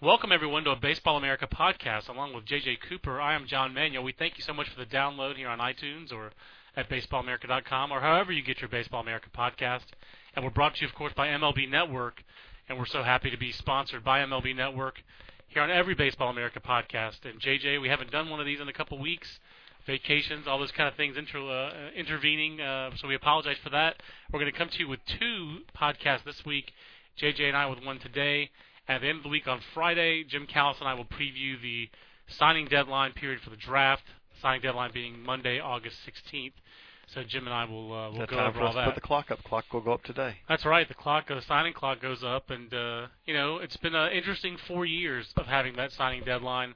Welcome, everyone, to a Baseball America podcast. Along with JJ Cooper, I am John Manuel. We thank you so much for the download here on iTunes or at baseballamerica.com or however you get your Baseball America podcast. And we're brought to you, of course, by MLB Network. And we're so happy to be sponsored by MLB Network here on every Baseball America podcast. And JJ, we haven't done one of these in a couple weeks. Vacations, all those kind of things inter, uh, intervening. Uh, so we apologize for that. We're going to come to you with two podcasts this week. JJ and I with one today. At the end of the week on Friday, Jim Callis and I will preview the signing deadline period for the draft. Signing deadline being Monday, August 16th. So Jim and I will uh, will go over all that. put the clock up. Clock will go up today. That's right. The clock, the signing clock goes up, and uh, you know it's been an interesting four years of having that signing deadline.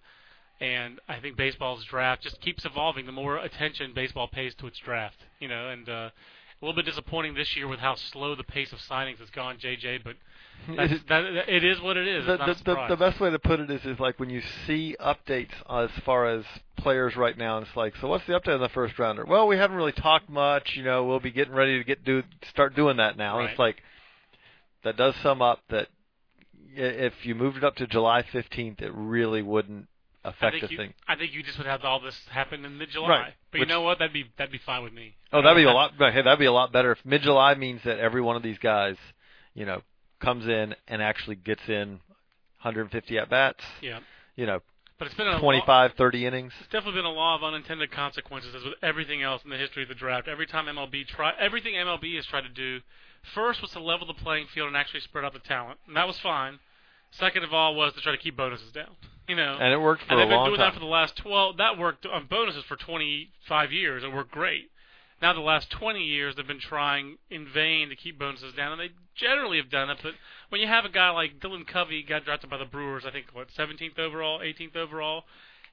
And I think baseball's draft just keeps evolving. The more attention baseball pays to its draft, you know, and uh, a little bit disappointing this year with how slow the pace of signings has gone, JJ. But that's, that, it is what it is. the, It's not the, a the, the best way to put it is is like when you see updates as far as players right now, and it's like, so what's the update on the first rounder? Well, we haven't really talked much. You know, we'll be getting ready to get do start doing that now. And it's like that does sum up that if you moved it up to July 15th, it really wouldn't I affect think the you, thing. I think you just would have all this happen in mid-July. Right. But Which- you know what? That'd be that'd be fine with me. Oh, that'd be a lot. Hey, that'd be a lot better if mid July means that every one of these guys, you know, comes in and actually gets in 150 at bats. Yeah. You know, But it's been a lo- 25, 30 innings. It's definitely been a law of unintended consequences, as with everything else in the history of the draft. Every time MLB try, everything MLB has tried to do, first was to level the playing field and actually spread out the talent, and that was fine. Second of all was to try to keep bonuses down. You know, And it worked for and a they've been doing time. that for the last 12. That worked on bonuses for 25 years. It worked great. Now the last 20 years, they've been trying in vain to keep bonuses down, and they generally have done it. But when you have a guy like Dylan Covey, got drafted by the Brewers, I think what 17th overall, 18th overall,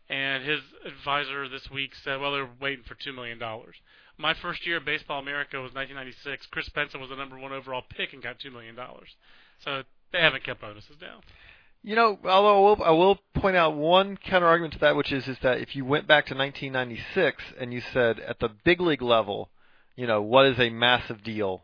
and his advisor this week said, well, they're waiting for two million dollars. My first year at Baseball America was 1996. Kris Benson was the number one overall pick and got two million dollars. So they haven't kept bonuses down. You know, although I will, I will point out one counter argument to that, which is is that if you went back to 1996 and you said at the big league level, you know, what is a massive deal,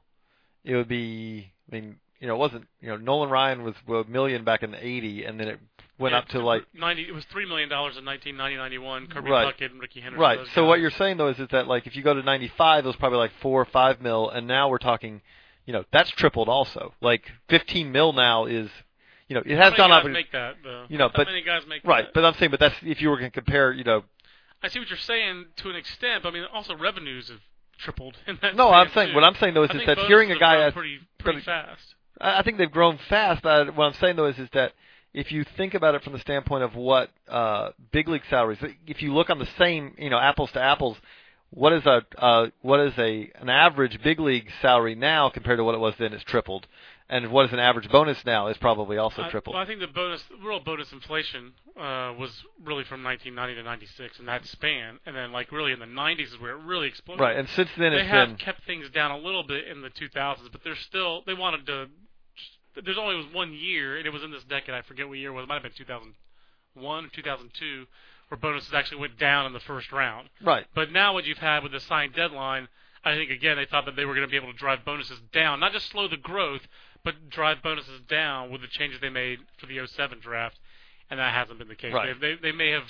it would be. I mean, you know, it wasn't. You know, Nolan Ryan was a million back in the '80, and then it went Yeah, up to like 90. It was three million dollars in 1990, 91. Kirby Right. Puckett and Rickey Henderson. Right. So guys. what you're saying though is, is that like if you go to 95, it was probably like four or five mil, and now we're talking, you know, that's tripled also. Like 15 mil now is, you know, it has gone up. make that though? you know, How but- many guys make Right. that? But I'm saying, but that's if you were going to compare, you know, I see what you're saying to an extent. But I mean, also revenues have tripled in that. no, I'm saying too. what I'm saying though is, is that hearing a guy grown as pretty pretty fast. I I think they've grown fast, but what I'm saying though is, is that if you think about it from the standpoint of what uh, big league salaries, if you look on the same, you know, apples to apples, what is a uh, what is a an average big league salary now compared to what it was then? It's tripled, and what is an average bonus now is probably also I- tripled. well, I think the bonus, real bonus inflation, uh, was really from 1990 to 96 in that span, and then like really in the 90s is where it really exploded. right, and since then they it's have been kept things down a little bit in the 2000s, but they're still they wanted to. There's only was one year, and it was in this decade. I forget what year it was. It might have been 2001 or 2002, where bonuses actually went down in the first round. right. But now what you've had with the signed deadline, I think again they thought that they were going to be able to drive bonuses down, not just slow the growth, but drive bonuses down with the changes they made for the 07 draft, and that hasn't been the case. Right. They, they they may have.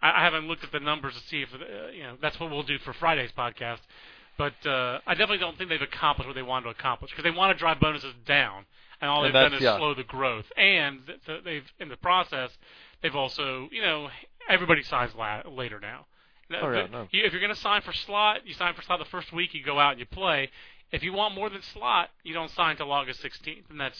I, haven't looked at the numbers to see if uh, you know that's what we'll do for Friday's podcast. But uh, I definitely don't think they've accomplished what they wanted to accomplish because they want to drive bonuses down, and all And they've done is yeah. slow the growth. And th- th- they've in the process, they've also you know everybody signs la- later now. Oh, yeah, no. you, if you're going to sign for slot, you sign for slot the first week. You go out and you play. If you want more than slot, you don't sign till August 16th, and that's.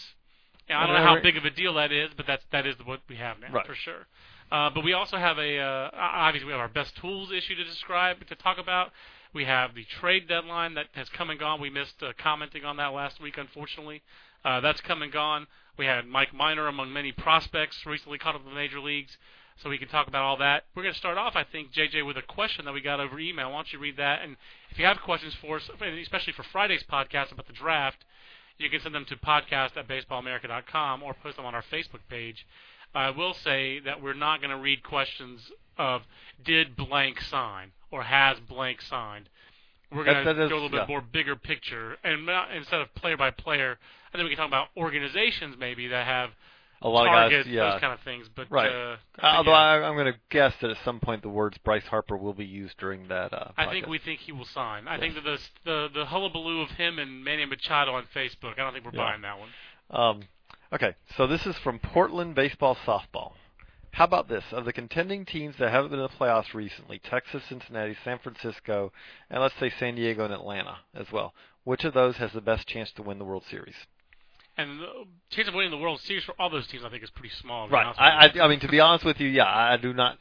Know, I don't know how big of a deal that is, but that's that is what we have now Right. for sure. Uh, but we also have a uh, obviously we have our best tools issue to describe to talk about. We have the trade deadline that has come and gone. We missed uh, commenting on that last week, unfortunately. Uh, that's come and gone. We had Mike Minor among many prospects recently caught up in the major leagues, so we can talk about all that. We're going to start off, I think, JJ, with a question that we got over email. Why don't you read that? And if you have questions for us, especially for Friday's podcast about the draft, you can send them to podcast at baseballamerica.com or post them on our Facebook page. I will say that we're not going to read questions of did blank sign or has blank signed. We're going to go a little bit yeah. more bigger picture, and not, instead of player by player, I think we can talk about organizations maybe that have a lot target, of guys, yeah, those kind of things. But Right. uh, Although yeah. I, I'm going to guess that at some point the words Bryce Harper will be used during that. Uh, I think we think he will sign. I think that the the the hullabaloo of him and Manny Machado on Facebook. I don't think we're Yeah. buying that one. Um, okay, so this is from Portland Baseball Softball. How about this? Of the contending teams that haven't been in the playoffs recently, Texas, Cincinnati, San Francisco, and let's say San Diego and Atlanta as well, which of those has the best chance to win the World Series? And the chance of winning the World Series for all those teams, I think, is pretty small. Right. I. I, I mean, to be honest with you, yeah, I do not.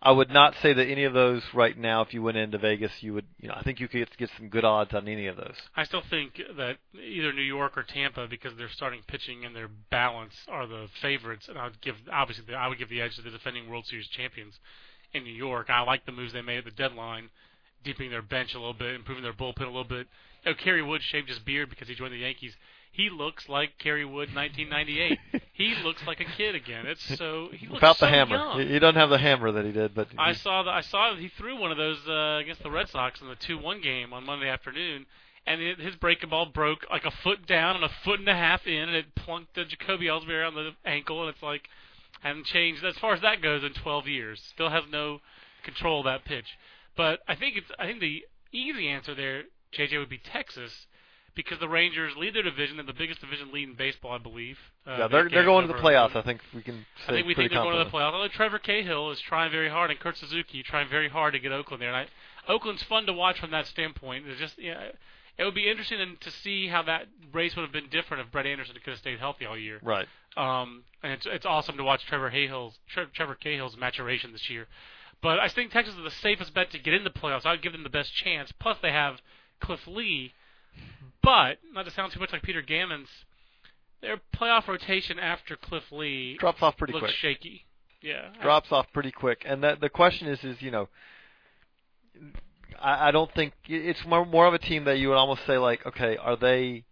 I would not say that any of those right now. If you went into Vegas, you would. You know, I think you could get some good odds on any of those. I still think that either New York or Tampa, because their starting pitching and their balance, are the favorites. And I would give obviously the, I would give the edge to the defending World Series champions in New York. I like the moves they made at the deadline, deepening their bench a little bit, improving their bullpen a little bit. You know, Kerry Wood shaved his beard because he joined the Yankees. He looks like Kerry Wood 1998. he looks like a kid again. It's so he looks Without so the hammer, young. he, he doesn't have the hammer that he did, but I saw that. I saw that he threw one of those uh, against the Red Sox in the two-one game on Monday afternoon, and it, his breaking ball broke like a foot down and a foot and a half in, and it plunked the Jacoby Ellsbury on the ankle, and it's like hadn't changed as far as that goes in 12 years. Still has no control of that pitch. But I think it's. I think the easy answer there, JJ, would be Texas. Because the Rangers lead their division, they're the biggest division lead in baseball, I believe. Uh, yeah, they they're they're going to the playoffs. I think we can say I think we think they're going to the playoffs. Although Trevor Cahill is trying very hard, and Kurt Suzuki trying very hard to get Oakland there. And I, Oakland's fun to watch from that standpoint. It's just, yeah, it would be interesting to see how that race would have been different if Brett Anderson could have stayed healthy all year. Right. Um, and it's it's awesome to watch Trevor Cahill's Tre- Trevor Cahill's maturation this year. But I think Texas is the safest bet to get in the playoffs. I would give them the best chance. Plus, they have Cliff Lee. But not to sound too much like Peter Gammons, their playoff rotation after Cliff Lee Drops off pretty quick looks quick. shaky. Yeah. Drops off pretty quick, and that the question is, is you know, I, I don't think it's more more of a team that you would almost say like, okay, are they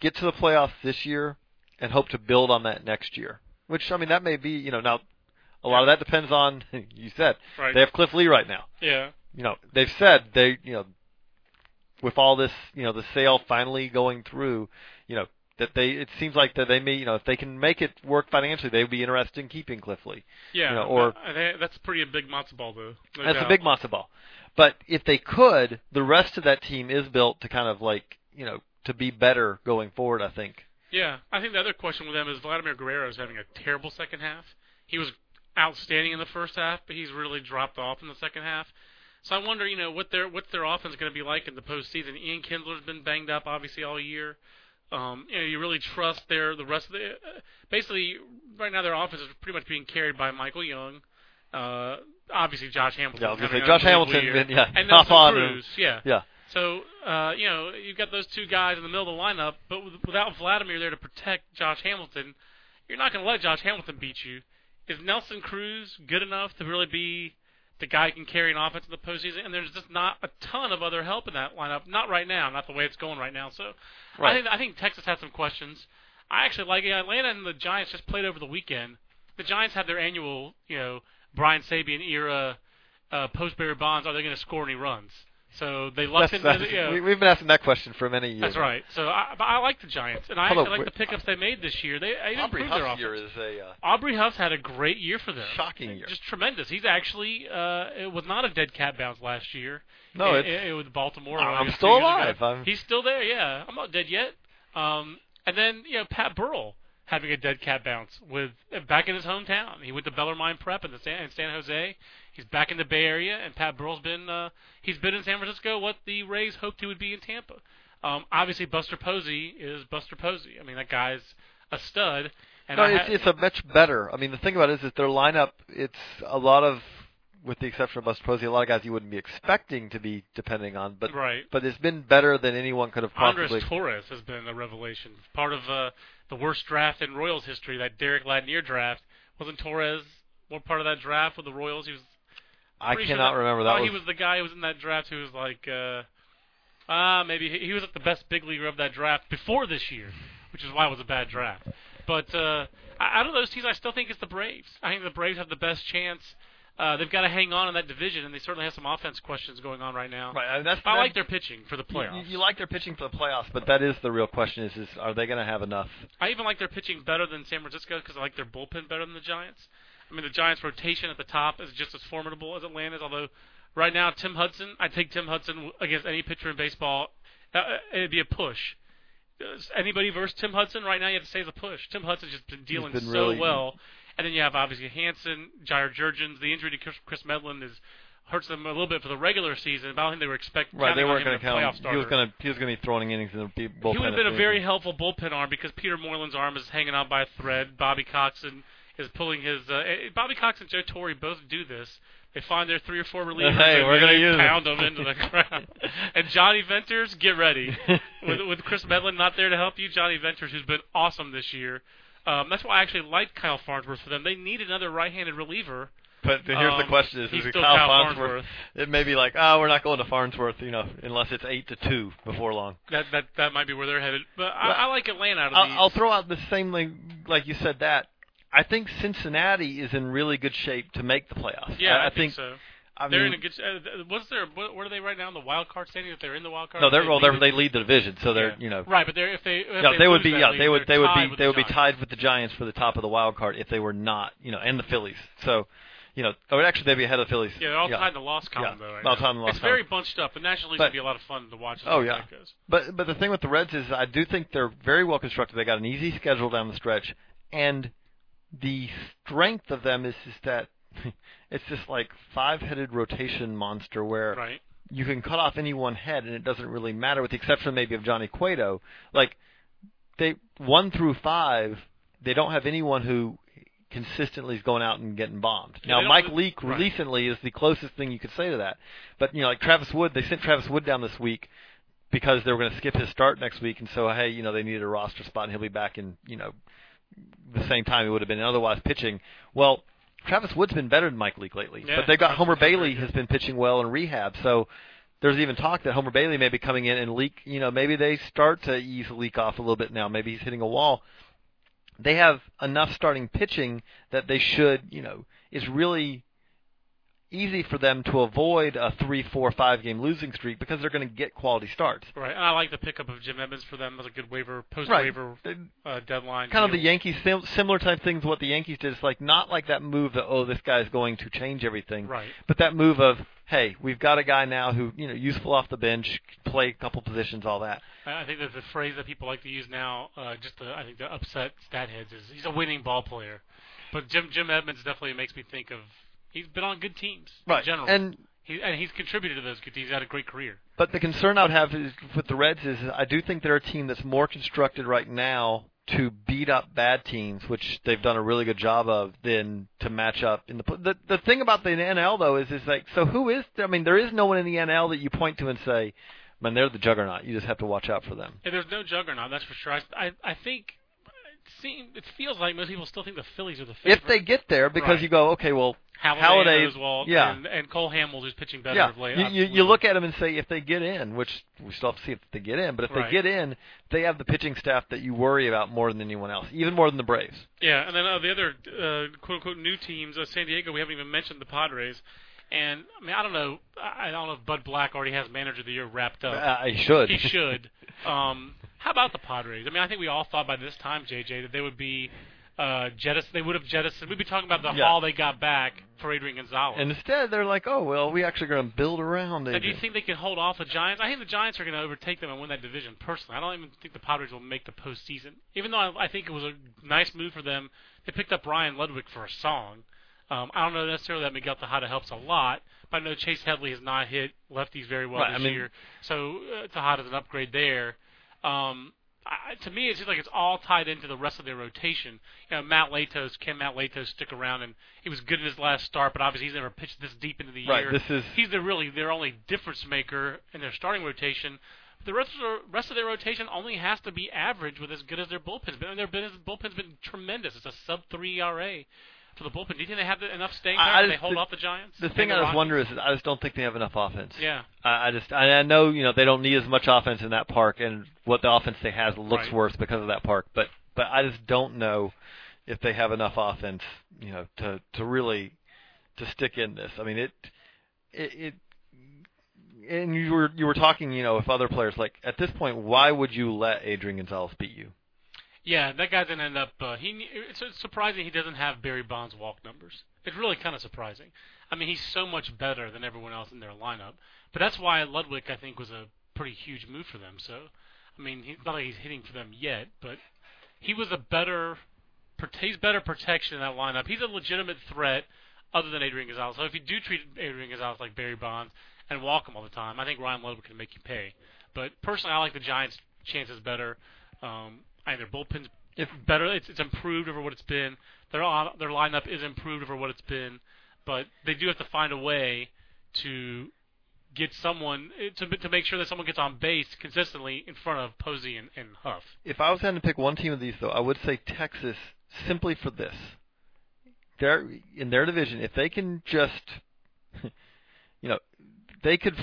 get to the playoffs this year and hope to build on that next year? Which I mean, that may be you know now. A lot of that depends on you said Right. they have Cliff Lee right now. yeah. you know, they've said they, you know, with all this, you know, the sale finally going through, you know, that they, it seems like that they may, you know, if they can make it work financially, they would be interested in keeping Cliff Lee. Yeah. You know, or- uh, I that's pretty a big matzo ball though. No That's doubt. a big matzo ball. But if they could, the rest of that team is built to kind of like, you know, to be better going forward. I think. Yeah, I think the other question with them is Vladimir Guerrero is having a terrible second half. He was outstanding in the first half, but he's really dropped off in the second half. So I wonder, you know, what their what's their offense going to be like in the postseason. Ian Kinsler's been banged up, obviously, all year. Um, you know, you really trust their the rest of the. Uh, basically, right now their offense is pretty much being carried by Michael Young. Uh, obviously, Josh Hamilton. Yeah, I was gonna say, Josh Hamilton year. yeah, and Nelson on and- Cruz, yeah. Yeah. So, uh, you know, you've got those two guys in the middle of the lineup, but with, without Vladimir there to protect Josh Hamilton, you're not going to let Josh Hamilton beat you. Is Nelson Cruz good enough to really be the guy can carry an offense in the postseason? And there's just not a ton of other help in that lineup. Not right now, not the way it's going right now. So, I think I think Texas has some questions. I actually like it. Atlanta and the Giants just played over the weekend. The Giants had their annual, you know, Brian Sabean era uh, post Barry Bonds. Are they going to score any runs? So they lucked That's, into that's, the, you know, we, we've been asking that question for many years. that's right. So I, but I like the Giants, and I actually like the pickups they made this year. They, they Aubrey improved their Huff's year is a uh, Aubrey Huff's had a great year for them. shocking year. Just tremendous. He's actually uh, it was not a dead cat bounce last year. No, it, it, it was Baltimore. I'm still two years ago. alive. I'm- He's still there. Yeah, I'm not dead yet. Um, and then you know Pat Burrell having a dead cat bounce with back in his hometown. He went to Bellarmine Prep in the San, in San Jose. He's back in the Bay Area, and Pat Burrell's been uh, he's been in San Francisco. What the Rays hoped he would be in Tampa. Um, obviously, Buster Posey is Buster Posey. I mean, that guy's a stud. And no, I it's, ha- it's a much better. I mean, the thing about it is that their lineup, it's a lot of, with the exception of Buster Posey, a lot of guys you wouldn't be expecting to be depending on, but right. but it's been better than anyone could have possibly. Andres Torres has been a revelation. Part of uh, the worst draft in Royals history, that Deric Ladnier draft. Wasn't Torres one part of that draft with the Royals? He was. I pretty sure cannot that, remember that oh, was. he was the guy who was in that draft who was like, uh, ah, maybe he, he was like the best big leaguer of that draft before this year, which is why it was a bad draft. But uh, out of those teams, I still think it's the Braves. I think the Braves have the best chance. uh, they've got to hang on in that division, and they certainly have some offense questions going on right now. Right, I mean, that's I that- like their pitching for the playoffs. You, you like their pitching for the playoffs, but that is the real question: is is are they going to have enough? I even like their pitching better than San Francisco because I like their bullpen better than the Giants. I mean, the Giants' rotation at the top is just as formidable as Atlanta's. Although, right now, Tim Hudson, I take Tim Hudson against any pitcher in baseball. Uh, it'd be a push. Uh, Anybody versus Tim Hudson right now, you have to say is a push. Tim Hudson's just been dealing been so really- well, and then you have obviously Hanson, Jair Jurrjens. The injury to Kris, Kris Medlen is hurts them a little bit for the regular season. But I don't think they were expecting. Right, they weren't going to count. He was going to he was going to be throwing innings in the be- bullpen. He would have been a very helpful bullpen arm because Peter Moylan's arm is hanging out by a thread. Bobby Coxon is pulling his. Uh, eh, Bobby Cox and Joe Torre both do this. They find their three or four relievers Hey, and we're gonna use pound them. into the ground. and Jonny Venters, get ready. with, with Kris Medlen not there to help you, Jonny Venters, who's been awesome this year. Um, that's why I actually like Kyle Farnsworth for them. They need another right-handed reliever. But here's the Um, question: Is, is it Kyle, Kyle Farnsworth? Farnsworth. It may be like, oh, we're not going to Farnsworth, you know, unless it's eight to two before long. That that that might be where they're headed. But I, Well, I like Atlanta out of I'll. I'll throw out the same thing, like you said that. I think Cincinnati is in really good shape to make the playoffs. yeah, I, I, think, so. I they're mean, in a good. Uh, what's their? What, what are they right now in the wild card standing? If they're in the wild card, no, they're They well, they're, they lead the division, so they're Yeah. you know. right, but they're if they if Yeah, they, they would be. Yeah, lead, they would. they're would be. They the would be tied with the Giants for the top of the wild card if they were not, you know, and the Phillies. So, you know, or actually they'd be ahead of the Phillies. Yeah, they're all tied in the loss column Yeah, though. Right all tied in the loss It's very bunched up. The National League's But- gonna be a lot of fun to watch. Oh, yeah. goes. But but the thing with the Reds is I do think they're very well constructed. They got an easy schedule down the stretch, and the strength of them is is that it's just like five-headed rotation monster where Right. you can cut off any one head and it doesn't really matter, with the exception maybe of Johnny Cueto. Like they one through five, they don't have anyone who consistently is going out and getting bombed. Now Mike Leake right. recently is the closest thing you could say to that. But you know, like Travis Wood, they sent Travis Wood down this week because they were going to skip his start next week, and so hey, you know they needed a roster spot, and he'll be back in you know the same time he would have been otherwise pitching. Well, Travis Wood's been better than Mike Leake lately, Yeah, but they've got Homer Bailey has been pitching well in rehab, so. There's even talk that Homer Bailey may be coming in and Leake. You know, maybe they start to ease Leake off a little bit now. Maybe he's hitting a wall. They have enough starting pitching that they should, you know, it's really easy for them to avoid a three, four, five game losing streak because they're going to get quality starts. Right. And I like the pickup of Jim Edmonds for them as a good waiver post waiver They- uh, deadline. kind of the. Yankees sim- similar type things what the Yankees did. It's like not like that move that oh this guy's going to change everything, Right. but that move of hey we've got a guy now who you know useful off the bench, play a couple positions, all that. I think that the phrase that people like to use now, uh, just to, I think to upset stat heads, is he's a winning ball player. But Jim Jim Edmonds definitely makes me think of he's been on good teams in general, And he, and he's contributed to those good teams. He's had a great career. but the concern I would have is with the Reds is I do think they're a team that's more constructed right now to beat up bad teams, which they've done a really good job of, than to match up in the the the thing about the NL though is is like so who is I mean there is no one in the NL that you point to and say, man they're the juggernaut. You just have to watch out for them. Yeah, there's no juggernaut, that's for sure. I I, I think seem, it feels like most people still think the Phillies are the favorite. If they get there, because Right. you go, okay, well, Halladay- and Oswalt, yeah. and, and Cole Hamels, who's pitching better yeah, of late. you, you, you look at them and say if they get in, which we still have to see if they get in, but if Right. they get in, they have the pitching staff that you worry about more than anyone else, even more than the Braves. Yeah, and then uh, the other uh, quote unquote new teams, uh, San Diego. We haven't even mentioned the Padres. And I mean, I don't know. I I don't know if Bud Black already has Manager of the Year wrapped up. Uh, he should. he should. Um, how about the Padres? I mean, I think we all thought by this time, JJ, that they would be uh, jettisoned. They would have jettisoned. We'd be talking about the Yeah. haul they got back for Adrian Gonzalez. and instead, they're like, oh well, we actually going to build around Now, do you think they can hold off the Giants? I think the Giants are going to overtake them and win that division. Personally, I don't even think the Padres will make the postseason. Even though I, I think it was a nice move for them, they picked up Ryan Ludwick for a song. Um, I don't know necessarily that Miguel Tejada helps a lot, but I know Chase Headley has not hit lefties very well Right, this I mean- year, so uh, Tejada's an upgrade there. Um, I, to me, it seems like it's all tied into the rest of their rotation. You know, Matt Latos, can Matt Latos stick around? And he was good in his last start, but obviously he's never pitched this deep into the Right, year. this is- he's the really their only difference maker in their starting rotation. The rest of the rest of their rotation only has to be average with as good as their bullpen's been. And their bullpen's been tremendous. It's a sub three ERA for the bullpen. Do you think they have enough staying power? Can they hold the- off the Giants? The thing the I just Rockies? wonder is, I just don't think they have enough offense. Yeah. I, I just, I, I know, you know, they don't need as much offense in that park, and what the offense they have looks Right. worse because of that park. But, but I just don't know if they have enough offense, you know, to to really to stick in this. I mean, it it. it and you were you were talking, you know, with other players. Like at this point, why would you let Adrian Gonzalez beat you? Yeah, that guy didn't end up. Uh, he it's surprising he doesn't have Barry Bonds walk numbers. It's really kind of surprising. I mean, he's so much better than everyone else in their lineup. But that's why Ludwick, I think, was a pretty huge move for them. So, I mean, he's not like he's hitting for them yet, but he was a better, he's better protection in that lineup. He's a legitimate threat other than Adrian Gonzalez. So if you do treat Adrian Gonzalez like Barry Bonds and walk him all the time, I think Ryan Ludwick can make you pay. But personally, I like the Giants' chances better. Um, Think their bullpen's if better. It's, it's improved over what it's been. Their on, their lineup is improved over what it's been, but they do have to find a way to get someone eh, to to make sure that someone gets on base consistently in front of Posey and, and Huff. If I was having to pick one team of these, though, I would say Texas simply for this. They're in their division. If they can just, you know, they could.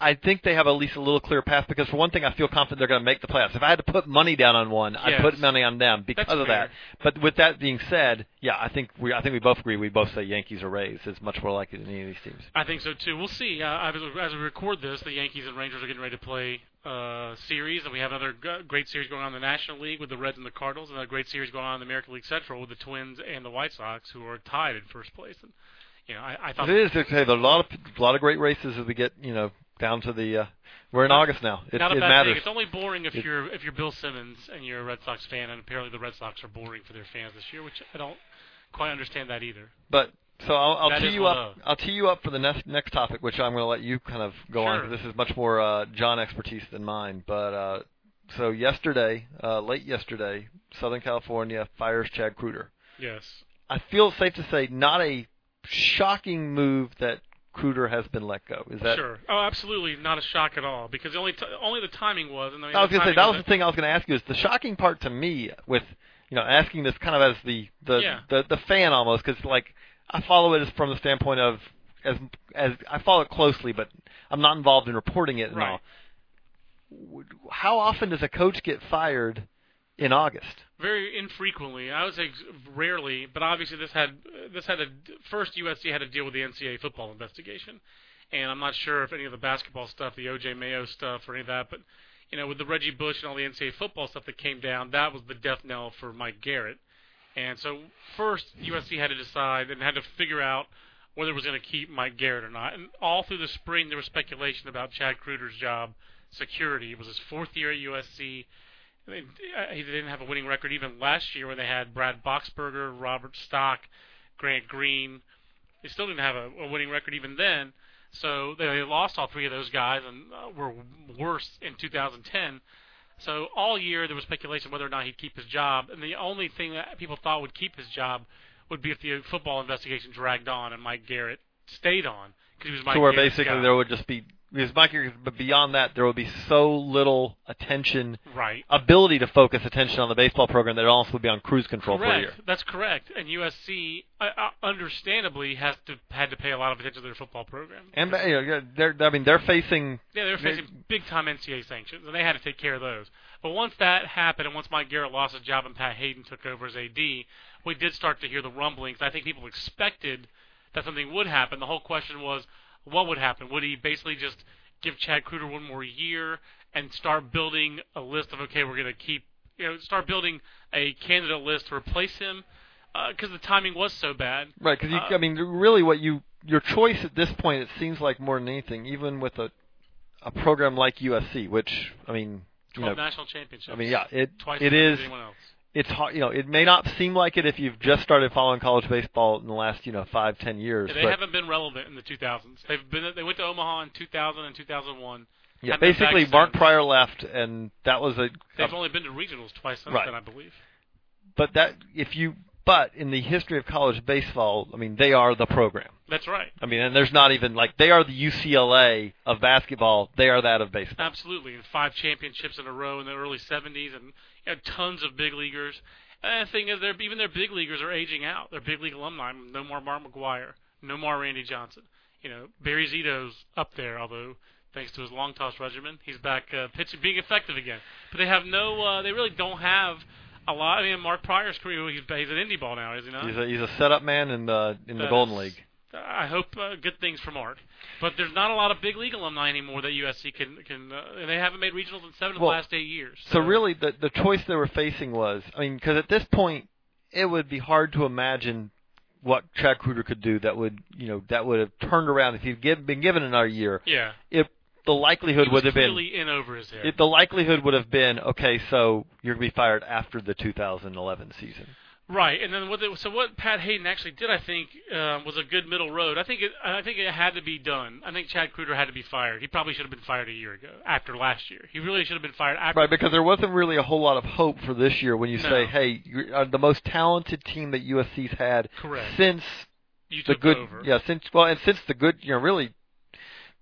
I think they have at least a little clear path because for one thing, I feel confident they're going to make the playoffs. If I had to put money down on one, yes. I'd put money on them because That's of fair. that. But with that being said, yeah, I think we I think we both agree. We both say Yankees or Rays is much more likely than any of these teams. I think so too. We'll see. Uh, as, we record this, the Yankees and Rangers are getting ready to play uh, series, and we have another g- great series going on in the National League with the Reds and the Cardinals, and another great series going on in the American League Central with the Twins and the White Sox, who are tied in first place. And you know, I, I thought It is. There's a lot of a lot of great races as we get you know down to the. Uh, we're in Not- August now. It, not a it bad matters. thing. It's only boring if It- you're if you're Bill Simmons and you're a Red Sox fan, and apparently the Red Sox are boring for their fans this year, which I don't quite understand that either. But so I'll, I'll tee you up. I'll tee you up for the next next topic, which I'm going to let you kind of go on Sure. because this is much more uh, John expertise than mine. But uh, so yesterday, uh, late yesterday, Southern California fires Chad Kreuter. Yes. I feel safe to say not a shocking move that Kreuter has been let go. Is that? sure. Oh, absolutely not a shock at all because the only t- only the timing was. And I, mean, I was going to say that was the thing I was going to ask you. Is the shocking part to me with you know asking this kind of as the the Yeah. the, the fan almost because like I follow it as from the standpoint of as as I follow it closely, but I'm not involved in reporting it and Right. all. How often does a coach get fired in August? very infrequently. I would say rarely, but obviously this had this had a first USC had to deal with the NCAA football investigation, and I'm not sure if any of the basketball stuff, the OJ Mayo stuff, or any of that, but you know with the Reggie Bush and all the NCAA football stuff that came down, that was the death knell for Mike Garrett. And so first USC had to decide and had to figure out whether it was going to keep Mike Garrett or not. And all through the spring there was speculation about Chad Kreuter's job security. It was his fourth year at USC. I mean, uh, he didn't have a winning record even last year when they had Brad Boxberger, Robert Stock, Grant Green. They still didn't have a, a winning record even then. So they lost all three of those guys and uh, were worse in 2010. So all year there was speculation whether or not he'd keep his job, and the only thing that people thought would keep his job would be if the football investigation dragged on and Mike Garrett stayed on because he was Mike so where Garrett's basically guy. there would just be because Mike, but beyond that there would be so little attention, right. ability to focus attention on the baseball program that it also would be on cruise control for a year. That's correct. And USC, uh, uh, understandably, has to had to pay a lot of attention to their football program. And you know, they're I mean they're facing yeah, they're facing big time NCAA sanctions, and they had to take care of those. But once that happened, and once Mike Garrett lost his job and Pat Haden took over as AD, we did start to hear the rumblings. I think people expected that something would happen. The whole question was, what would happen? Would he basically just give Chad Kreuter one more year and start building a list of okay, we're going to keep, you know, start building a candidate list to replace him? Because the timing was so bad. Right, because Uh, I mean, really, what you your choice at this point, it seems like more than anything, even with a a program like USC, which I mean, you know, national championships. I mean, yeah, it twice it is as anyone else. It's hard. You know, it may not seem like it if you've just started following college baseball in the last you know five ten years, Yeah, they haven't been relevant in the 2000s. They've been they went to Omaha in 2000 and 2001. yeah, haven't been back basically Mark. Prior left, and that was a, They've a only been to regionals twice since Right. then, I believe. but that if you but in the history of college baseball, I mean, they are the program. That's right. I mean, and there's not even like they are the UCLA of basketball. They are that of baseball. Absolutely, and five championships in a row in the early 70s, and you know, tons of big leaguers. And the thing is, they're, even their big leaguers are aging out. They're big league alumni. No more Mark McGwire. No more Randy Johnson. You know, Barry Zito's up there, although thanks to his long toss regimen, he's back uh, pitching, being effective again. But they have no. Uh, they really don't have a lot. I mean, Mark Prior's career, he's he's an indie ball now, is he not? He's a he's a setup man in the in the Golden is- League. I hope uh, good things for Mark. But there's not a lot of big league alumni anymore that USC can can. Uh, they haven't made regionals in seven of Well, the last eight years. So really, the the choice they were facing was, I mean, because at this point, it would be hard to imagine what Chad Kreuter could do that would, you know, that would have turned around if he'd give, been given another year. yeah, If the likelihood would have been, in over his head. if the likelihood would have been, okay, so you're gonna be fired after the 2011 season. Right, and then what? They, so what Pat Haden actually did, I think, um, was a good middle road. I think it. I think it had to be done. I think Chad Kreuter had to be fired. He probably should have been fired a year ago, after last year. He really should have been fired after. Right, because there wasn't really a whole lot of hope for this year when you No. say, hey, you're uh, the most talented team that USC's had Correct. since You the good, over. yeah, since well, and since the good, you know, really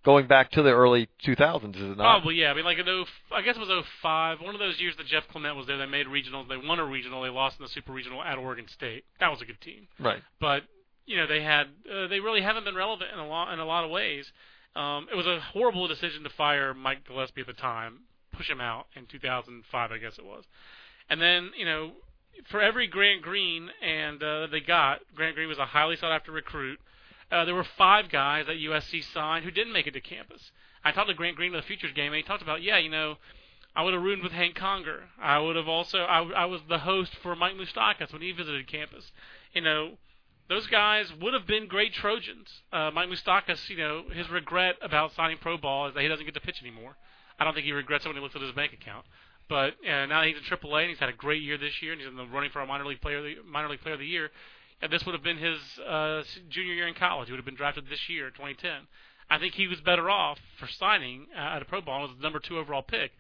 going back to the early 2000s, is it not? Probably, yeah. I mean, like in oh, I guess it was 05. One of those years that Jeff Clement was there. They made regionals. They won a regional. They lost in the super regional at Oregon State. That was a good team. Right. but you know they had uh, they really haven't been relevant in a lot in a lot of ways. Um, it was a horrible decision to fire Mike Gillespie at the time, push him out in 2005, I guess it was, and then you know for every Grant Green and uh, they got Grant Green was a highly sought after recruit. Uh, there were five guys that USC signed who didn't make it to campus. I talked to Grant Green at the Futures game, and he talked about, yeah, you know, I would have roomed with Hank Conger. I would have also, I, I was the host for Mike Moustakas when he visited campus. You know, those guys would have been great Trojans. Uh, Mike Moustakas, you know, his regret about signing pro ball is that he doesn't get to pitch anymore. I don't think he regrets it when he looks at his bank account. But uh, now that he's in AAA and he's had a great year this year and he's in the running for a minor league player, of the, minor league player of the year, and this would have been his uh, junior year in college. He would have been drafted this year, 2010. I think he was better off for signing uh, at a pro ball was the number two overall pick.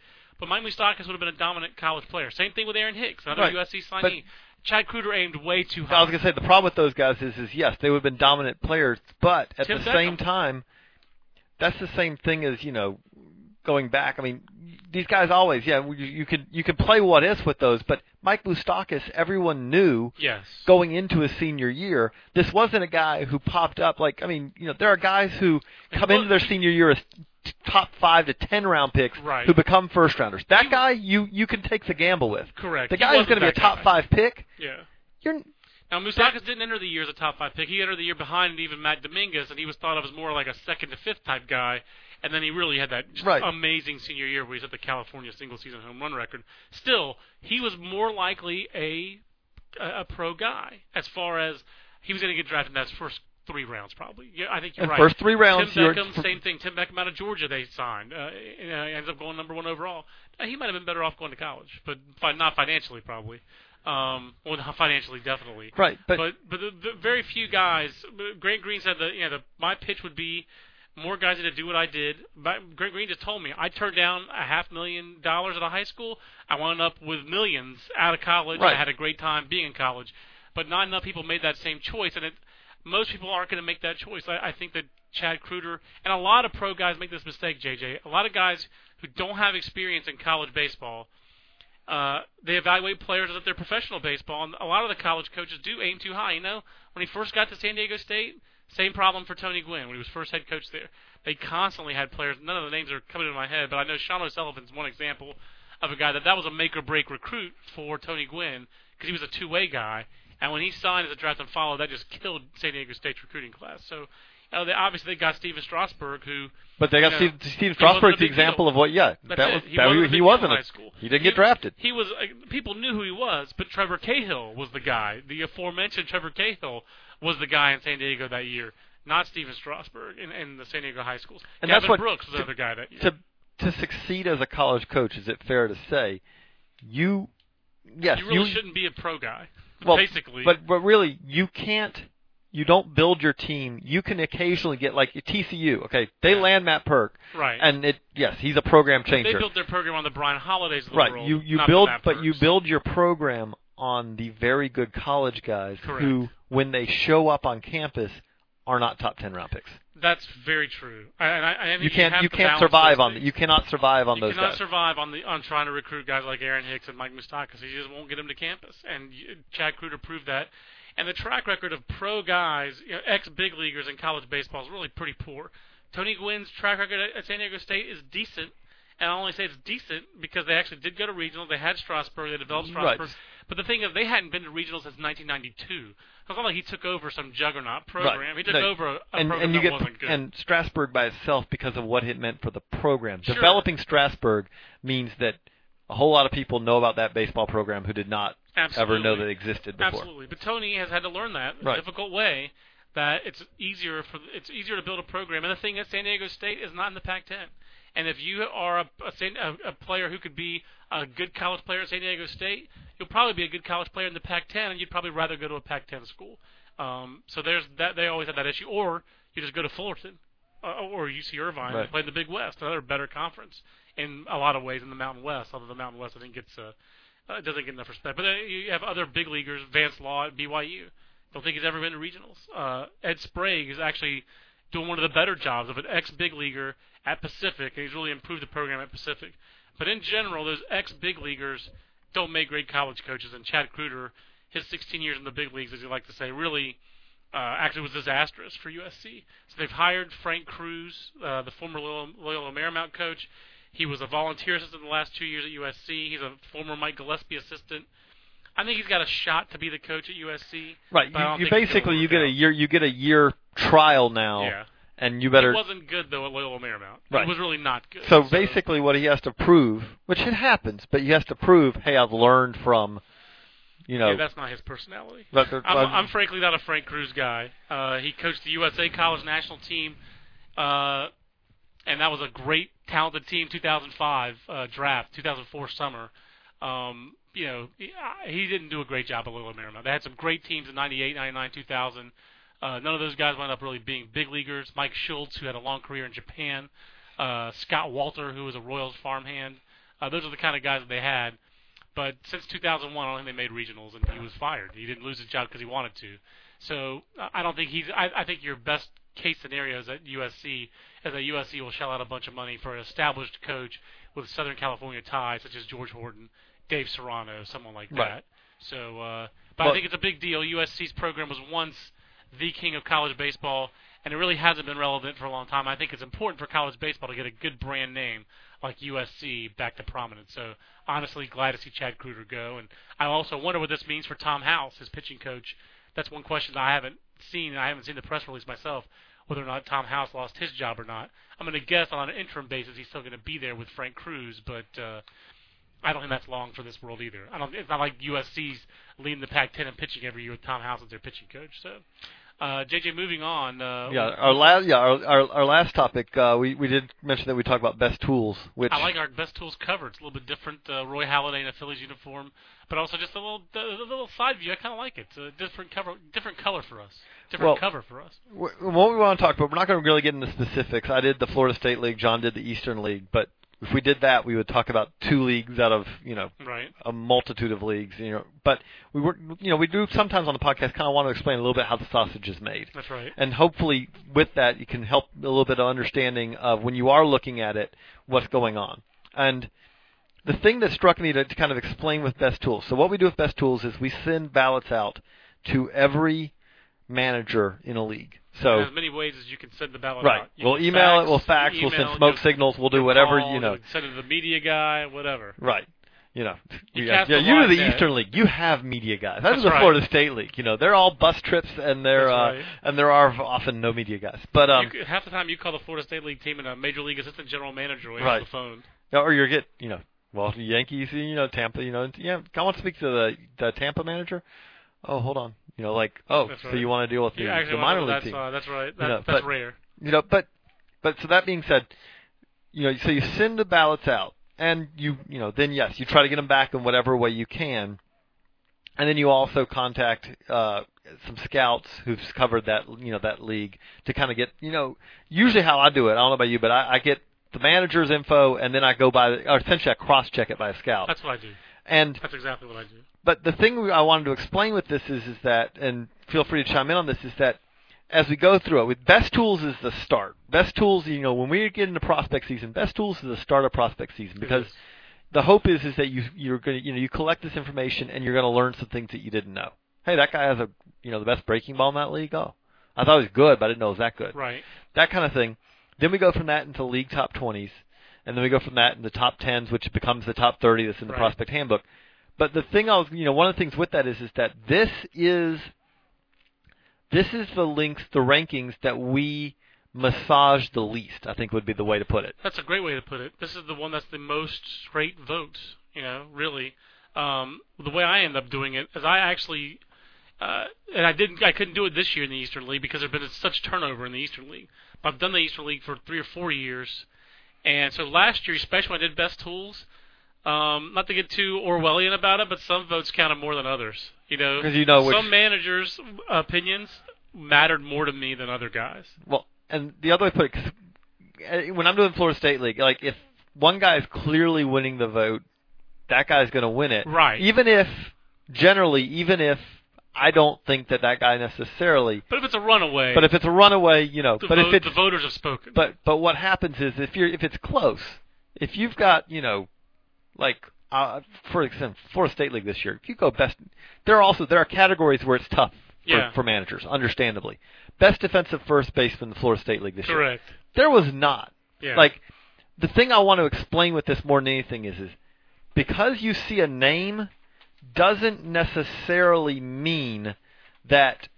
But Mike Moustakas would have been a dominant college player. Same thing with Aaron Hicks, another Right. USC signee. But- Chad Kreuter aimed way too high. I was gonna say the problem with those guys is, is yes, they would have been dominant players, but at Tim the same time, that's the same thing as you know, going back. I mean, these guys always, yeah, you, you could you could play what if with those, but Mike Moustakas, everyone knew yes. going into his senior year, this wasn't a guy who popped up like I mean, you know, there are guys who come Well, into their senior year as top five to ten round picks Right. who become first rounders. That He- guy you you can take the gamble with. Correct. The guy who's going to be a top guy. five pick, Yeah. you're Now Moustakas didn't enter the year as a top five pick. He entered the year behind even Matt Dominguez, and he was thought of as more like a second to fifth type guy. And then he really had that Right. amazing senior year where he set the California single season home run record. Still, he was more likely a a, a pro guy as far as he was going to get drafted in those first three rounds probably. Yeah, I think you're And right. first three rounds, Tim Beckham, same thing. Tim Beckham out of Georgia, they signed. Uh, know, he ends up going number one overall. Uh, he might have been better off going to college, but fi- not financially probably. Um, well, not financially, definitely. right, but, But but the, the very few guys. Grant Green said that you know the, my pitch would be more guys need to do what I did. But Grant Green just told me I turned down a half million dollars at a high school. I wound up with millions out of college. Right. I had a great time being in college, but not enough people made that same choice, and it, most people aren't going to make that choice. I, I think that Chad Kreuter and a lot of pro guys make this mistake. JJ, a lot of guys who don't have experience in college baseball uh, they evaluate players at their professional baseball, and a lot of the college coaches do aim too high. You know, when he first got to San Diego State, same problem for Tony Gwynn when he was first head coach there. They constantly had players. None of the names are coming into my head, but I know Sean O'Sullivan's one example of a guy that that was a make or break recruit for Tony Gwynn because he was a two way guy. And when he signed as a draft and follow, that just killed San Diego State's recruiting class. So, uh, they obviously they got Stephen Strasburg, who but they got you know, Steve, Steve he wasn't a Strasburg's the example deal. of what. Yeah, That's that it. was He that wasn't he, he wasn't. high school. he didn't He- get drafted. He was uh, people knew who he was, but Trevor Cahill was the guy. The aforementioned Trevor Cahill was the guy in San Diego that year, not Stephen Strasburg in, in the San Diego high schools. And Gavin that's what- Brooks was to- the other guy that year. to to succeed as a college coach, is it fair to say you? Yes, you really shouldn't be a pro guy, well, basically. But but really, you can't. You don't build your team. You can occasionally get like TCU. Okay, they Yeah. land Matt Purke, right. and it yes, he's a program changer. they built their program on the Bryan Holadays of the right. world. You you build, but you build your program on the very good college guys Correct. who, when they show up on campus, are not top ten round picks. That's very true. I, and I, I think You can't have you can't survive on things. you cannot survive on you those You cannot guys. survive on the on trying to recruit guys like Aaron Hicks and Mike Moustakas. You just won't get them to campus, and you, Chad Kreuter proved that. And the track record of pro guys, you know, ex big leaguers in college baseball is really pretty poor. Tony Gwynn's track record at, San Diego State is decent, and I only say it's decent because they actually did go to regional. They had Strasburg, they developed Right. But the thing is, they hadn't been to regionals since 1992. It's not like he took over some juggernaut program. Right. He took No, over a, a and program and you that get wasn't good. and Strasburg by itself because of what it meant for the program. Sure. Developing Strasburg means that a whole lot of people know about that baseball program who did not Absolutely. ever know that it existed before. Absolutely, but Tony has had to learn that in Right. a difficult way. That it's easier for it's easier to build a program, and the thing is, San Diego State is not in the Pac-10. And if you are a, a, a, player who could be a good college player at San Diego State, you'll probably be a good college player in the Pac-10, and you'd probably rather go to a Pac-10 school. Um, so there's that. They always have that issue, or you just go to Fullerton uh, or UC Irvine Right. and play in the Big West, another better conference in a lot of ways in the Mountain West. Although the Mountain West I think gets uh, uh, doesn't get enough respect. But uh, you have other big leaguers, Vance Law at BYU. Don't think he's ever been to regionals. Uh, Ed Sprague is actually doing one of the better jobs of an ex big leaguer at Pacific, and he's really improved the program at Pacific. But in general, those ex big leaguers don't make great college coaches. And Chad Kreuter, his 16 years in the big leagues, as you like to say, really uh, actually was disastrous for USC. So they've hired Frank Cruz, uh, the former Loyola Marymount coach. He was a volunteer assistant the last two years at USC. He's a former Mike Gillespie assistant. I think he's got a shot to be the coach at USC. Right. but I don't You, you think it's gonna basically you get a year you get a year trial now, Yeah. and you better. It wasn't good though at Loyola Marymount. Right. He was really not good. So basically, what he has to prove, which it happens, but he has to prove, hey, I've learned from, you know, yeah, that's not his personality. but I'm, I'm frankly not a Frank Cruz guy. Uh, he coached the USA College National Team, uh, and that was a great, talented team. 2005 uh, draft, 2004 summer. Um, you know, he, didn't do a great job at Loyola Marymount. They had some great teams in '98, '99, 2000. Uh, none of those guys wound up really being big leaguers. Mike Schultz, who had a long career in Japan, uh, Scott Walter, who was a Royals farmhand. Uh, those are the kind of guys that they had. But since 2001, I don't think they made regionals, and he was fired. He didn't lose his job because he wanted to. So I- I don't think he's. I, I think your best case scenario is at USC, is that USC will shell out a bunch of money for an established coach with Southern California ties, such as George Horton, Dave Serrano, someone like that. Right. So, uh, but I think it's a big deal. USC's program was once the king of college baseball, and it really hasn't been relevant for a long time. I think it's important for college baseball to get a good brand name like USC back to prominence. So honestly, glad to see Chad Kreuter go, and I also wonder what this means for Tom House, his pitching coach. That's one question that I haven't seen. I haven't seen the press release myself, whether or not Tom House lost his job or not. I'm going to guess on an interim basis he's still going to be there with Frank Cruz, but uh, I don't think that's long for this world either. I don't. It's not like USC's leading the Pac-10 and pitching every year with Tom House as their pitching coach. So, uh, JJ, moving on. Uh, yeah, our last yeah our our, our last topic uh, we we did mention that we talked about best tools, which I like our best tools cover. It's a little bit different. Uh, Roy Halladay in a Phillies uniform, but also just a little a little side view. I kind of like it. It's a different cover, different color for us. Different Well- cover for us. wh- what we want to talk about. We're not going to really get into specifics. I did the Florida State League. John did the Eastern League, but if we did that, we would talk about two leagues out of you know Right. a multitude of leagues. You know, but we were you know we do sometimes on the podcast kind of want to explain a little bit how the sausage is made. That's right. and hopefully with that you can help a little bit of understanding of when you are looking at it what's going on and the thing that struck me to, to kind of explain with best tools so what we do with best tools is we send ballots out to every manager in a league so There's many ways as you can send the ballot right out. You we'll email fax, it we'll fax we'll send smoke signals we'll do whatever call, you know Send it to the media guy, whatever. right you know You yeah, yeah you are the net. Eastern League you have media guys that's, That's the right. Florida State League you know they're all bus trips and they're uh, right. and there are often no media guys but um you, half the time you call the Florida State League team and a major league assistant general manager will Right. the phone. Or you get, you know, well, the Yankees, you know, Tampa, you know, yeah, I want to speak to the the Tampa manager. Oh, hold on, you know, like, oh, That's so right. you want to deal with the, You the minor league that's, team, Uh, that's right. That, know, that's but- rare. you know, but but so that being said, you know, so you send the ballots out, and you, you know, then yes, you try to get them back in whatever way you can, and then you also contact uh, some scouts who've covered that, you know, that league to kind of get, you know, usually how I do it, I don't know about you, but I, I get the manager's info, and then I go by, the, or essentially I cross check it by a scout. That's what I do. And That's exactly what I do. but the thing I wanted to explain with this is is that, and feel free to chime in on this, is that as we go through it, with best tools is the start. Best tools, you know, when we get into prospect season, best tools is the start of prospect season because the hope is is that you you're going to you know you collect this information and you're going to learn some things that you didn't know. Hey, that guy has a you know the best breaking ball in that league. Oh, I thought he was good, but I didn't know it was that good. right. That kind of thing. Then we go from that into league top 20s, and then we go from that into top 10s, which becomes the top 30 that's in the Right. prospect handbook. but the thing I was, you know, one of the things with that is, is that this is, this is the links, the rankings that we massage the least. I think would be the way to put it. That's a great way to put it. This is the one that's the most straight votes. You know, really. Um, the way I end up doing it is I actually, uh, and I didn't, I couldn't do it this year in the Eastern League because there's been such turnover in the Eastern League. But I've done the Eastern League for three or four years, and so last year, especially when I did best tools, um, not to get too Orwellian about it, but some votes counted more than others. You know, you know which- some managers' opinions mattered more to me than other guys. Well, and the other way put it, 'cause, uh, when I'm doing Florida State League, like if one guy is clearly winning the vote, that guy's going to win it. Right. Even if, generally, even if I don't think that that guy necessarily, But if it's a runaway, but if it's a runaway, you know, but vote, if it's the voters have spoken. but but what happens is if you're if it's close, if you've got you know, like uh, for example, Florida State League this year, if you go best, there are also there are categories where it's tough for, Yeah. for managers, understandably. Best defensive first baseman in the Florida State League this year. correct. There was not. Yeah. Like the thing I want to explain with this more than anything is is because you see a name doesn't necessarily mean that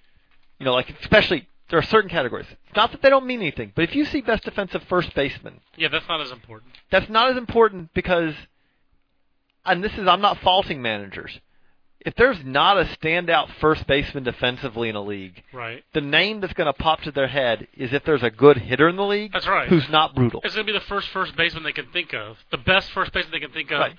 you know, like especially there are certain categories. It's not that they don't mean anything, but if you see best defensive first baseman, yeah, that's not as important. that's not as important because and this is I'm not faulting managers. If there's not a standout first baseman defensively in a league, Right. the name that's going to pop to their head is if there's a good hitter in the league That's right. who's not brutal. It's going to be the first first baseman they can think of, the best first baseman they can think of, Right.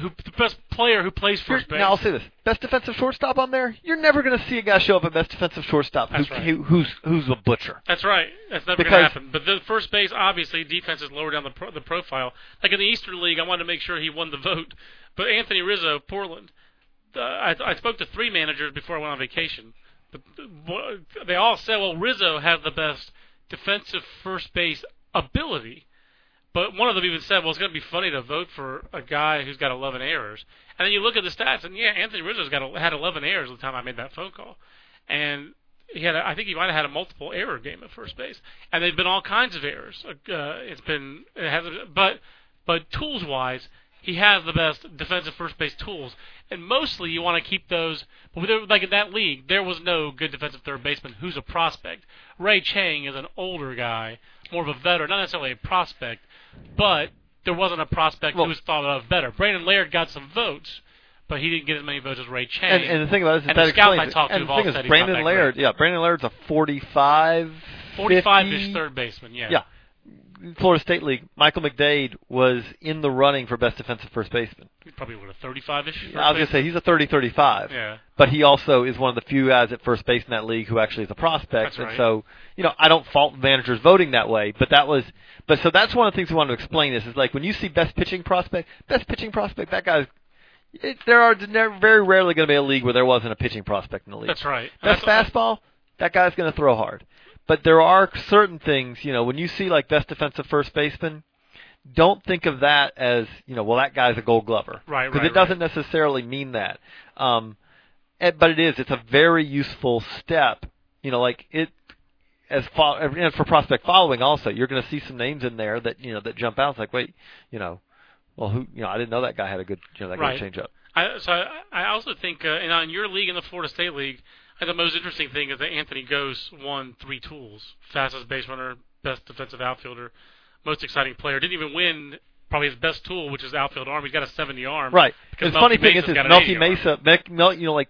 Who the best player who plays first base. Now I'll say this: best defensive shortstop on there. You're never going to see a guy show up at best defensive shortstop who, right. who, who's who's a butcher. That's right. That's never going to happen. But the first base, obviously, defense is lower down the pro- the profile. Like in the Eastern League, I wanted to make sure he won the vote. But Anthony Rizzo, Portland, uh, I, I spoke to three managers before I went on vacation. But uh, they all said, well, Rizzo has the best defensive first base ability. But one of them even said, well, it's going to be funny to vote for a guy who's got 11 errors. And then you look at the stats, and yeah, Anthony Rizzo's got had 11 errors the time I made that phone call. And he had, a, I think he might have had a multiple error game at first base, and they've been all kinds of errors. Uh, it's been, it has, but, but tools wise, he has the best defensive first base tools, and mostly you want to keep those. But there, like in that league, there was no good defensive third baseman who's a prospect. Ray Chang is an older guy, more of a veteran, not necessarily a prospect, but there wasn't a prospect Well- who was thought of better. Brandon Laird got some votes, but he didn't get as many votes as Ray Chang. And, and the thing about it is And that the scouts I talked to have the all said is, he's not Brandon Laird, yeah, Brandon Laird's a 45, 45 ish 50 third baseman, yeah. Yeah. Florida State League, Michael McDade was in the running for best defensive first baseman. He's probably what a 35 ish. I was going to say he's a 30-35. Yeah. But he also is one of the few guys at first base in that league who actually is a prospect. That's and right. so, you know, I don't fault managers voting that way, but that was, but so that's one of the things we want to explain this is like when you see best pitching prospect, best pitching prospect, that guy's, it, there are there are very rarely going to be a league where there wasn't a pitching prospect in the league. That's right. Best that's- fastball, that guy's going to throw hard. But there are certain things, you know, when you see like best defensive first baseman, don't think of that as, you know, well that guy's a Gold Glover, Right, Because right, it doesn't necessarily mean that. Um, and, but it is. It's a very useful step. You know, like it as fo- and for prospect following. Also, you're going to see some names in there that you know that jump out. It's like, wait, you know, well, who, you know, I didn't know that guy had a good, you know, that Right. guy change up. I, so I, I also think, uh, and on your league in the Florida State League, Think the most interesting thing is that Anthony Gose won three tools: fastest base runner, best defensive outfielder, most exciting player. Didn't even win probably his best tool, which is outfield arm. He's got a 70 arm. Right. Because the funny Melky thing is, Mesa's is Melky 80. Mesa, Mel, Mel, you know, like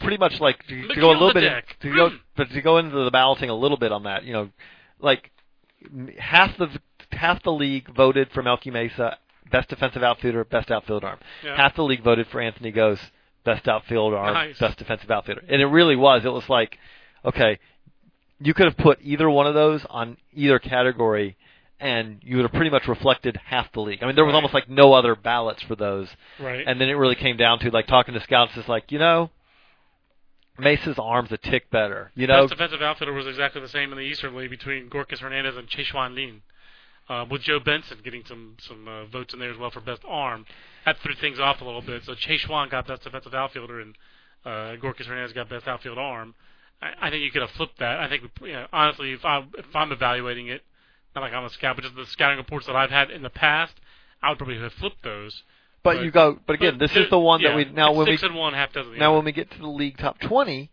pretty much like to, to go a little bit, in- to go, Mm. but to go into the balloting a little bit on that, you know, like half the half the league voted for Melky Mesa, best defensive outfielder, best outfield arm. Yeah. Half the league voted for Anthony Gose, best outfield arm, Nice. best defensive outfielder, and it really was. It was like, okay, you could have put either one of those on either category. And you would have pretty much reflected half the league. I mean, there was Right. almost like no other ballots for those. Right. And then it really came down to like talking to scouts. It's like you know, Mesa's arms a tick better. You know, Best defensive outfielder was exactly the same in the Eastern League between Gorkys Hernandez and Che-Hsuan Lin. Uh, with Joe Benson getting some some uh, votes in there as well for best arm, that threw things off a little bit. So Chase Che-Hsuan got best defensive outfielder and uh, Gorkys Hernandez got best outfield arm. I, I think you could have flipped that. I think you know, honestly, if I if I'm evaluating it, not like I'm a scout, but just the scouting reports that I've had in the past, I would probably have flipped those. But, you go. But again, but this is the one yeah, that we now when six we and one, half dozen. now other. when we get to the league top twenty,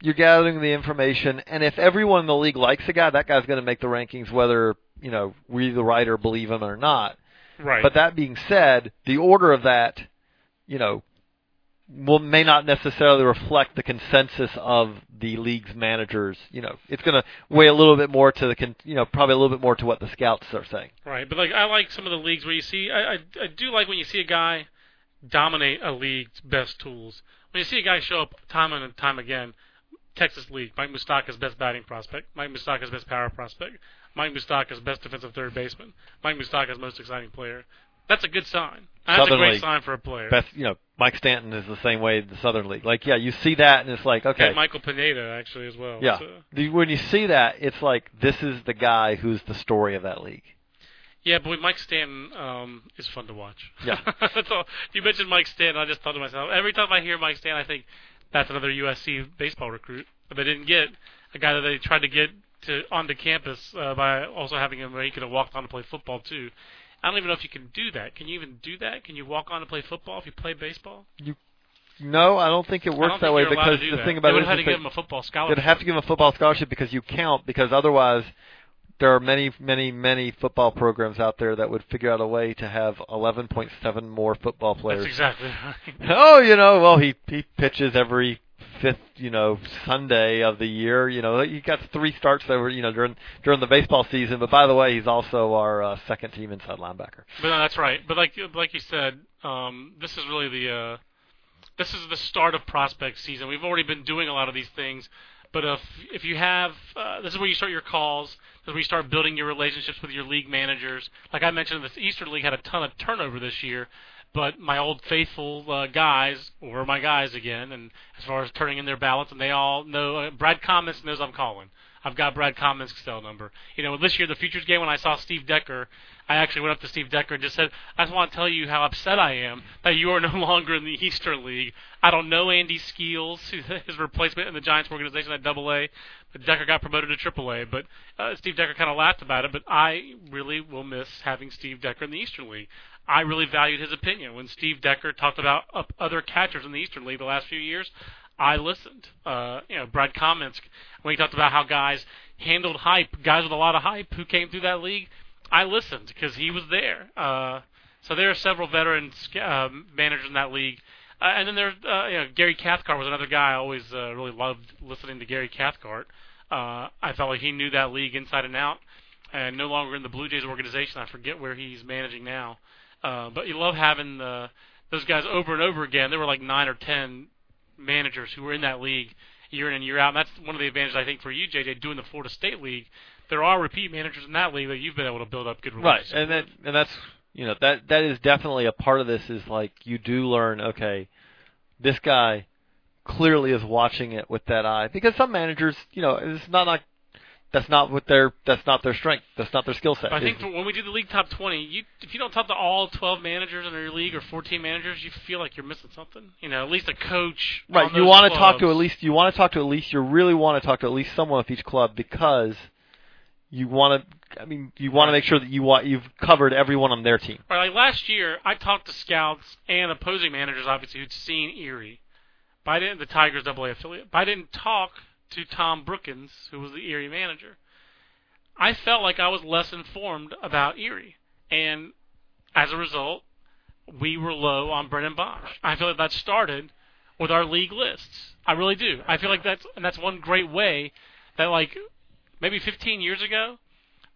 you're gathering the information, and if everyone in the league likes a guy, that guy's going to make the rankings, whether you know we the writer believe him or not. right. But that being said, the order of that, you know, will may not necessarily reflect the consensus of the league's managers. You know, it's going to weigh a little bit more to the, con- you know, probably a little bit more to what the scouts are saying. Right, but like I like some of the leagues where you see I, I I do like when you see a guy dominate a league's best tools. When you see a guy show up time and time again, Texas League, Mike Moustakas best batting prospect, Mike Moustakas best power prospect, Mike Moustakas best defensive third baseman, Mike Moustakas most exciting player. That's a good sign. That's Southern a great League. sign for a player. Best, you know, Mike Stanton is the same way in the Southern League. Like, yeah, you see that, and it's like, okay, And Michael Pineda actually as well. yeah. So- when you see that, it's like this is the guy who's the story of that league. Yeah, but Mike Stanton um, is fun to watch. Yeah. that's all. You mentioned Mike Stanton. I just thought to myself, every time I hear Mike Stanton, I think that's another USC baseball recruit. But they didn't get a guy that they tried to get to onto campus uh, by also having him where he could have walked on to play football too. I don't even know if you can do that. Can you even do that? Can you walk on to play football if you play baseball? You no, I don't think it works that way because the that. thing about they it would is have to give him a football scholarship. You'd have to give him a football scholarship because you count. Because otherwise, there are many, many, many football programs out there that would figure out a way to have 11.7 more football players. That's exactly right. Oh, you know, well he he pitches every fifth, you know, Sunday of the year. You know, he got three starts over, you know, during during the baseball season. But by the way, he's also our uh, second team inside linebacker. But no, that's right. But like like you said, um, this is really the uh, this is the start of prospect season. We've already been doing a lot of these things, but if if you have uh, this is where you start your calls. This is where you start building your relationships with your league managers. Like I mentioned, this Eastern League had a ton of turnover this year. But my old faithful uh, guys were my guys again, and as far as turning in their ballots, and they all know uh, Brad Komminsk knows I'm calling. I've got Brad Komminsk's cell number. You know, this year the futures game when I saw Steve Decker, I actually went up to Steve Decker and just said, "I just want to tell you how upset I am that you are no longer in the Eastern League. I don't know Andy Skeels, his replacement in the Giants organization at Double A, but Decker got promoted to Triple A. But uh, Steve Decker kind of laughed about it. But I really will miss having Steve Decker in the Eastern League. I really valued his opinion when Steve Decker talked about other catchers in the Eastern League the last few years. I listened. Uh, you know, Brad Komminsk when he talked about how guys handled hype, guys with a lot of hype who came through that league. I listened because he was there. Uh, so there are several veteran uh, managers in that league. Uh, and then there's uh, you know, Gary Cathcart was another guy I always uh, really loved listening to Gary Cathcart. Uh, I felt like he knew that league inside and out, and no longer in the Blue Jays organization. I forget where he's managing now. Uh, but you love having the, those guys over and over again. There were like nine or ten managers who were in that league year in and year out. And that's one of the advantages I think for you, JJ, doing the Florida State League. There are repeat managers in that league that you've been able to build up good Right, and that and that's you know that that is definitely a part of this. Is like you do learn. Okay, this guy clearly is watching it with that eye because some managers, you know, it's not like that's not what their that's not their strength. That's not their skill set. I think when we do the league top 20, you, if you don't talk to all 12 managers in your league or 14 managers, you feel like you're missing something. You know, at least a coach. Right, you want to talk to at least you want to talk to at least you really want to talk to at least someone with each club because you want to. I mean, you want to make sure that you want you've covered everyone on their team. Right, like last year, I talked to scouts and opposing managers, obviously, who'd seen Erie. But I didn't, the Tigers Double A affiliate. But I didn't talk to Tom Brookins, who was the Erie manager. I felt like I was less informed about Erie, and as a result, we were low on Brennan Boesch. I feel like that started with our league lists. I really do. I feel like that's and that's one great way that like maybe 15 years ago,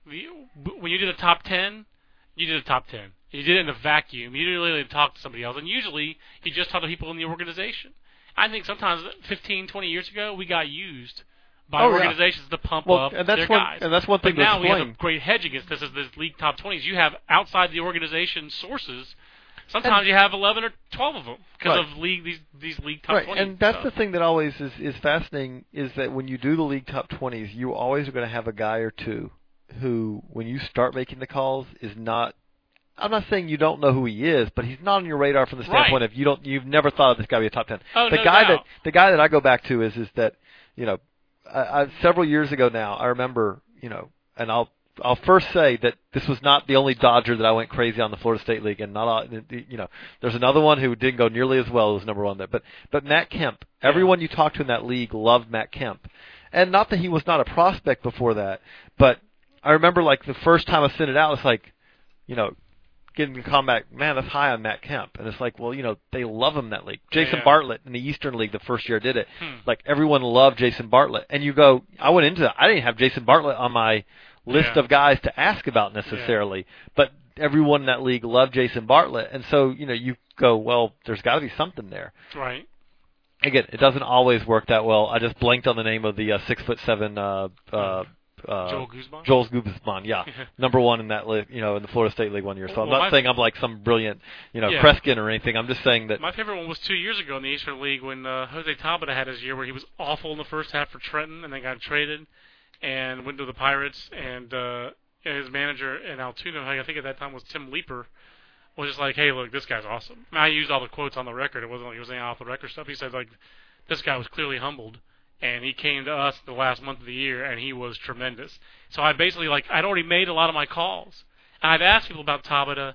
when you did the top 10, you did the top 10. You did it in a vacuum. You didn't really talk to somebody else, and usually you just talk to people in the organization. I think sometimes 15, 20 years ago, we got used by Oh, yeah. organizations to pump Well, up and that's their one- guys. and that's one thing But now we have a great hedge against this as this league top 20s. You have outside the organization sources. Sometimes you have 11 or 12 of them because Right. of league these these league top right, 20. and that's stuff. the thing that always is is fascinating is that when you do the league top twenties, you always are going to have a guy or two who, when you start making the calls, is not. I'm not saying you don't know who he is, but he's not on your radar from the Right. standpoint of you don't you've never thought of this guy to be a top ten. Oh, the no guy doubt. that the guy that I go back to is is that you know I, I, several years ago now I remember you know and I'll I'll first say that this was not the only Dodger that I went crazy on the Florida State League, and not all, you know, there's another one who didn't go nearly as well as number one there. But but Matt Kemp, everyone you talked to in that league loved Matt Kemp, and not that he was not a prospect before that, but I remember like the first time I sent it out, it's like, you know, getting the comment, man, that's high on Matt Kemp, and it's like, well, you know, they love him that league. Jason yeah. Bartlett in the Eastern League the first year I did it, Hmm. like everyone loved Jason Bartlett, and you go, I went into that, I didn't have Jason Bartlett on my list Yeah. of guys to ask about necessarily, but everyone in that league loved Jason Bartlett, and so you know, you go, well, there's got to be something there. Right. Again, it doesn't always work that well. I just blanked on the name of the uh, six foot seven uh, uh, uh, Joel Guzman. Joel Guzman, yeah, number one in that li- you know in the Florida State League one year. So I'm not saying I'm like some brilliant you know Yeah. Kreskin or anything. I'm just saying that My favorite one was two years ago in the Eastern League when uh, Jose Tabata had his year where he was awful in the first half for Trenton and then got traded and went to the Pirates and uh, his manager in Altoona, I think at that time was Tim Leiper, was just like, hey, look, this guy's awesome. And I used all the quotes on the record. It wasn't like he was saying off the record stuff. He said like, this guy was clearly humbled. And he came to us the last month of the year, and he was tremendous. So I basically like I'd already made a lot of my calls, and I'd asked people about Tabata,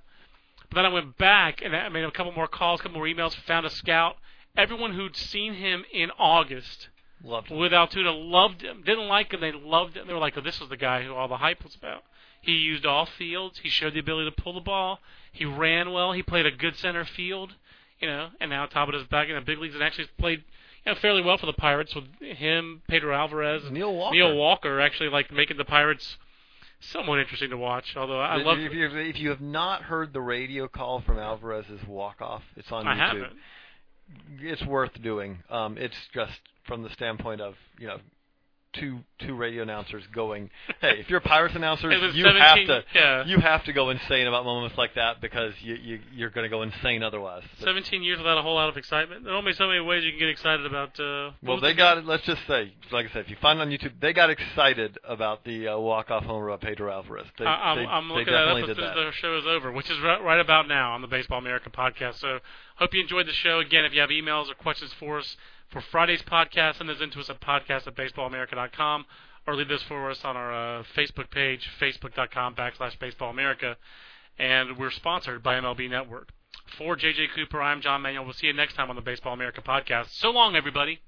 but then I went back and I made a couple more calls, a couple more emails, found a scout. Everyone who'd seen him in August loved him. with Altoona loved him. Didn't like him, they loved him. They were like, oh, this was the guy who all the hype was about. He used all fields. He showed the ability to pull the ball. He ran well. He played a good center field, you know. And now Tabata's back in the big leagues and actually played you know, fairly well for the Pirates with him, Pedro Alvarez, Neil Walker. Neil Walker actually like making the Pirates somewhat interesting to watch. Although I if, love, if, you, if you have not heard the radio call from Alvarez's walk off, it's on I YouTube. haven't. It's worth doing. Um, it's just from the standpoint of you know two two radio announcers going, hey, if you're a Pirates announcer, you have to yeah. you have to go insane about moments like that because you, you you're going to go insane otherwise. But- 17 years without a whole lot of excitement. There are only so many ways you can get excited about. Uh, well, they the got it. Let's just say, like I said, if you find it on YouTube, they got excited about the uh, walk off homer of Pedro Alvarez. They, I, I'm, they, I'm they looking that up definitely as did soon as that. the show is over, which is right, right about now on the Baseball America podcast. So, hope you enjoyed the show. Again, if you have emails or questions for us for Friday's podcast, send those into us at podcast at baseballamerica.com or leave this for us on our uh, Facebook page, facebook.com backslash baseballamerica. And we're sponsored by MLB Network. For JJ Cooper, I'm John Manuel. We'll see you next time on the Baseball America podcast. So long, everybody.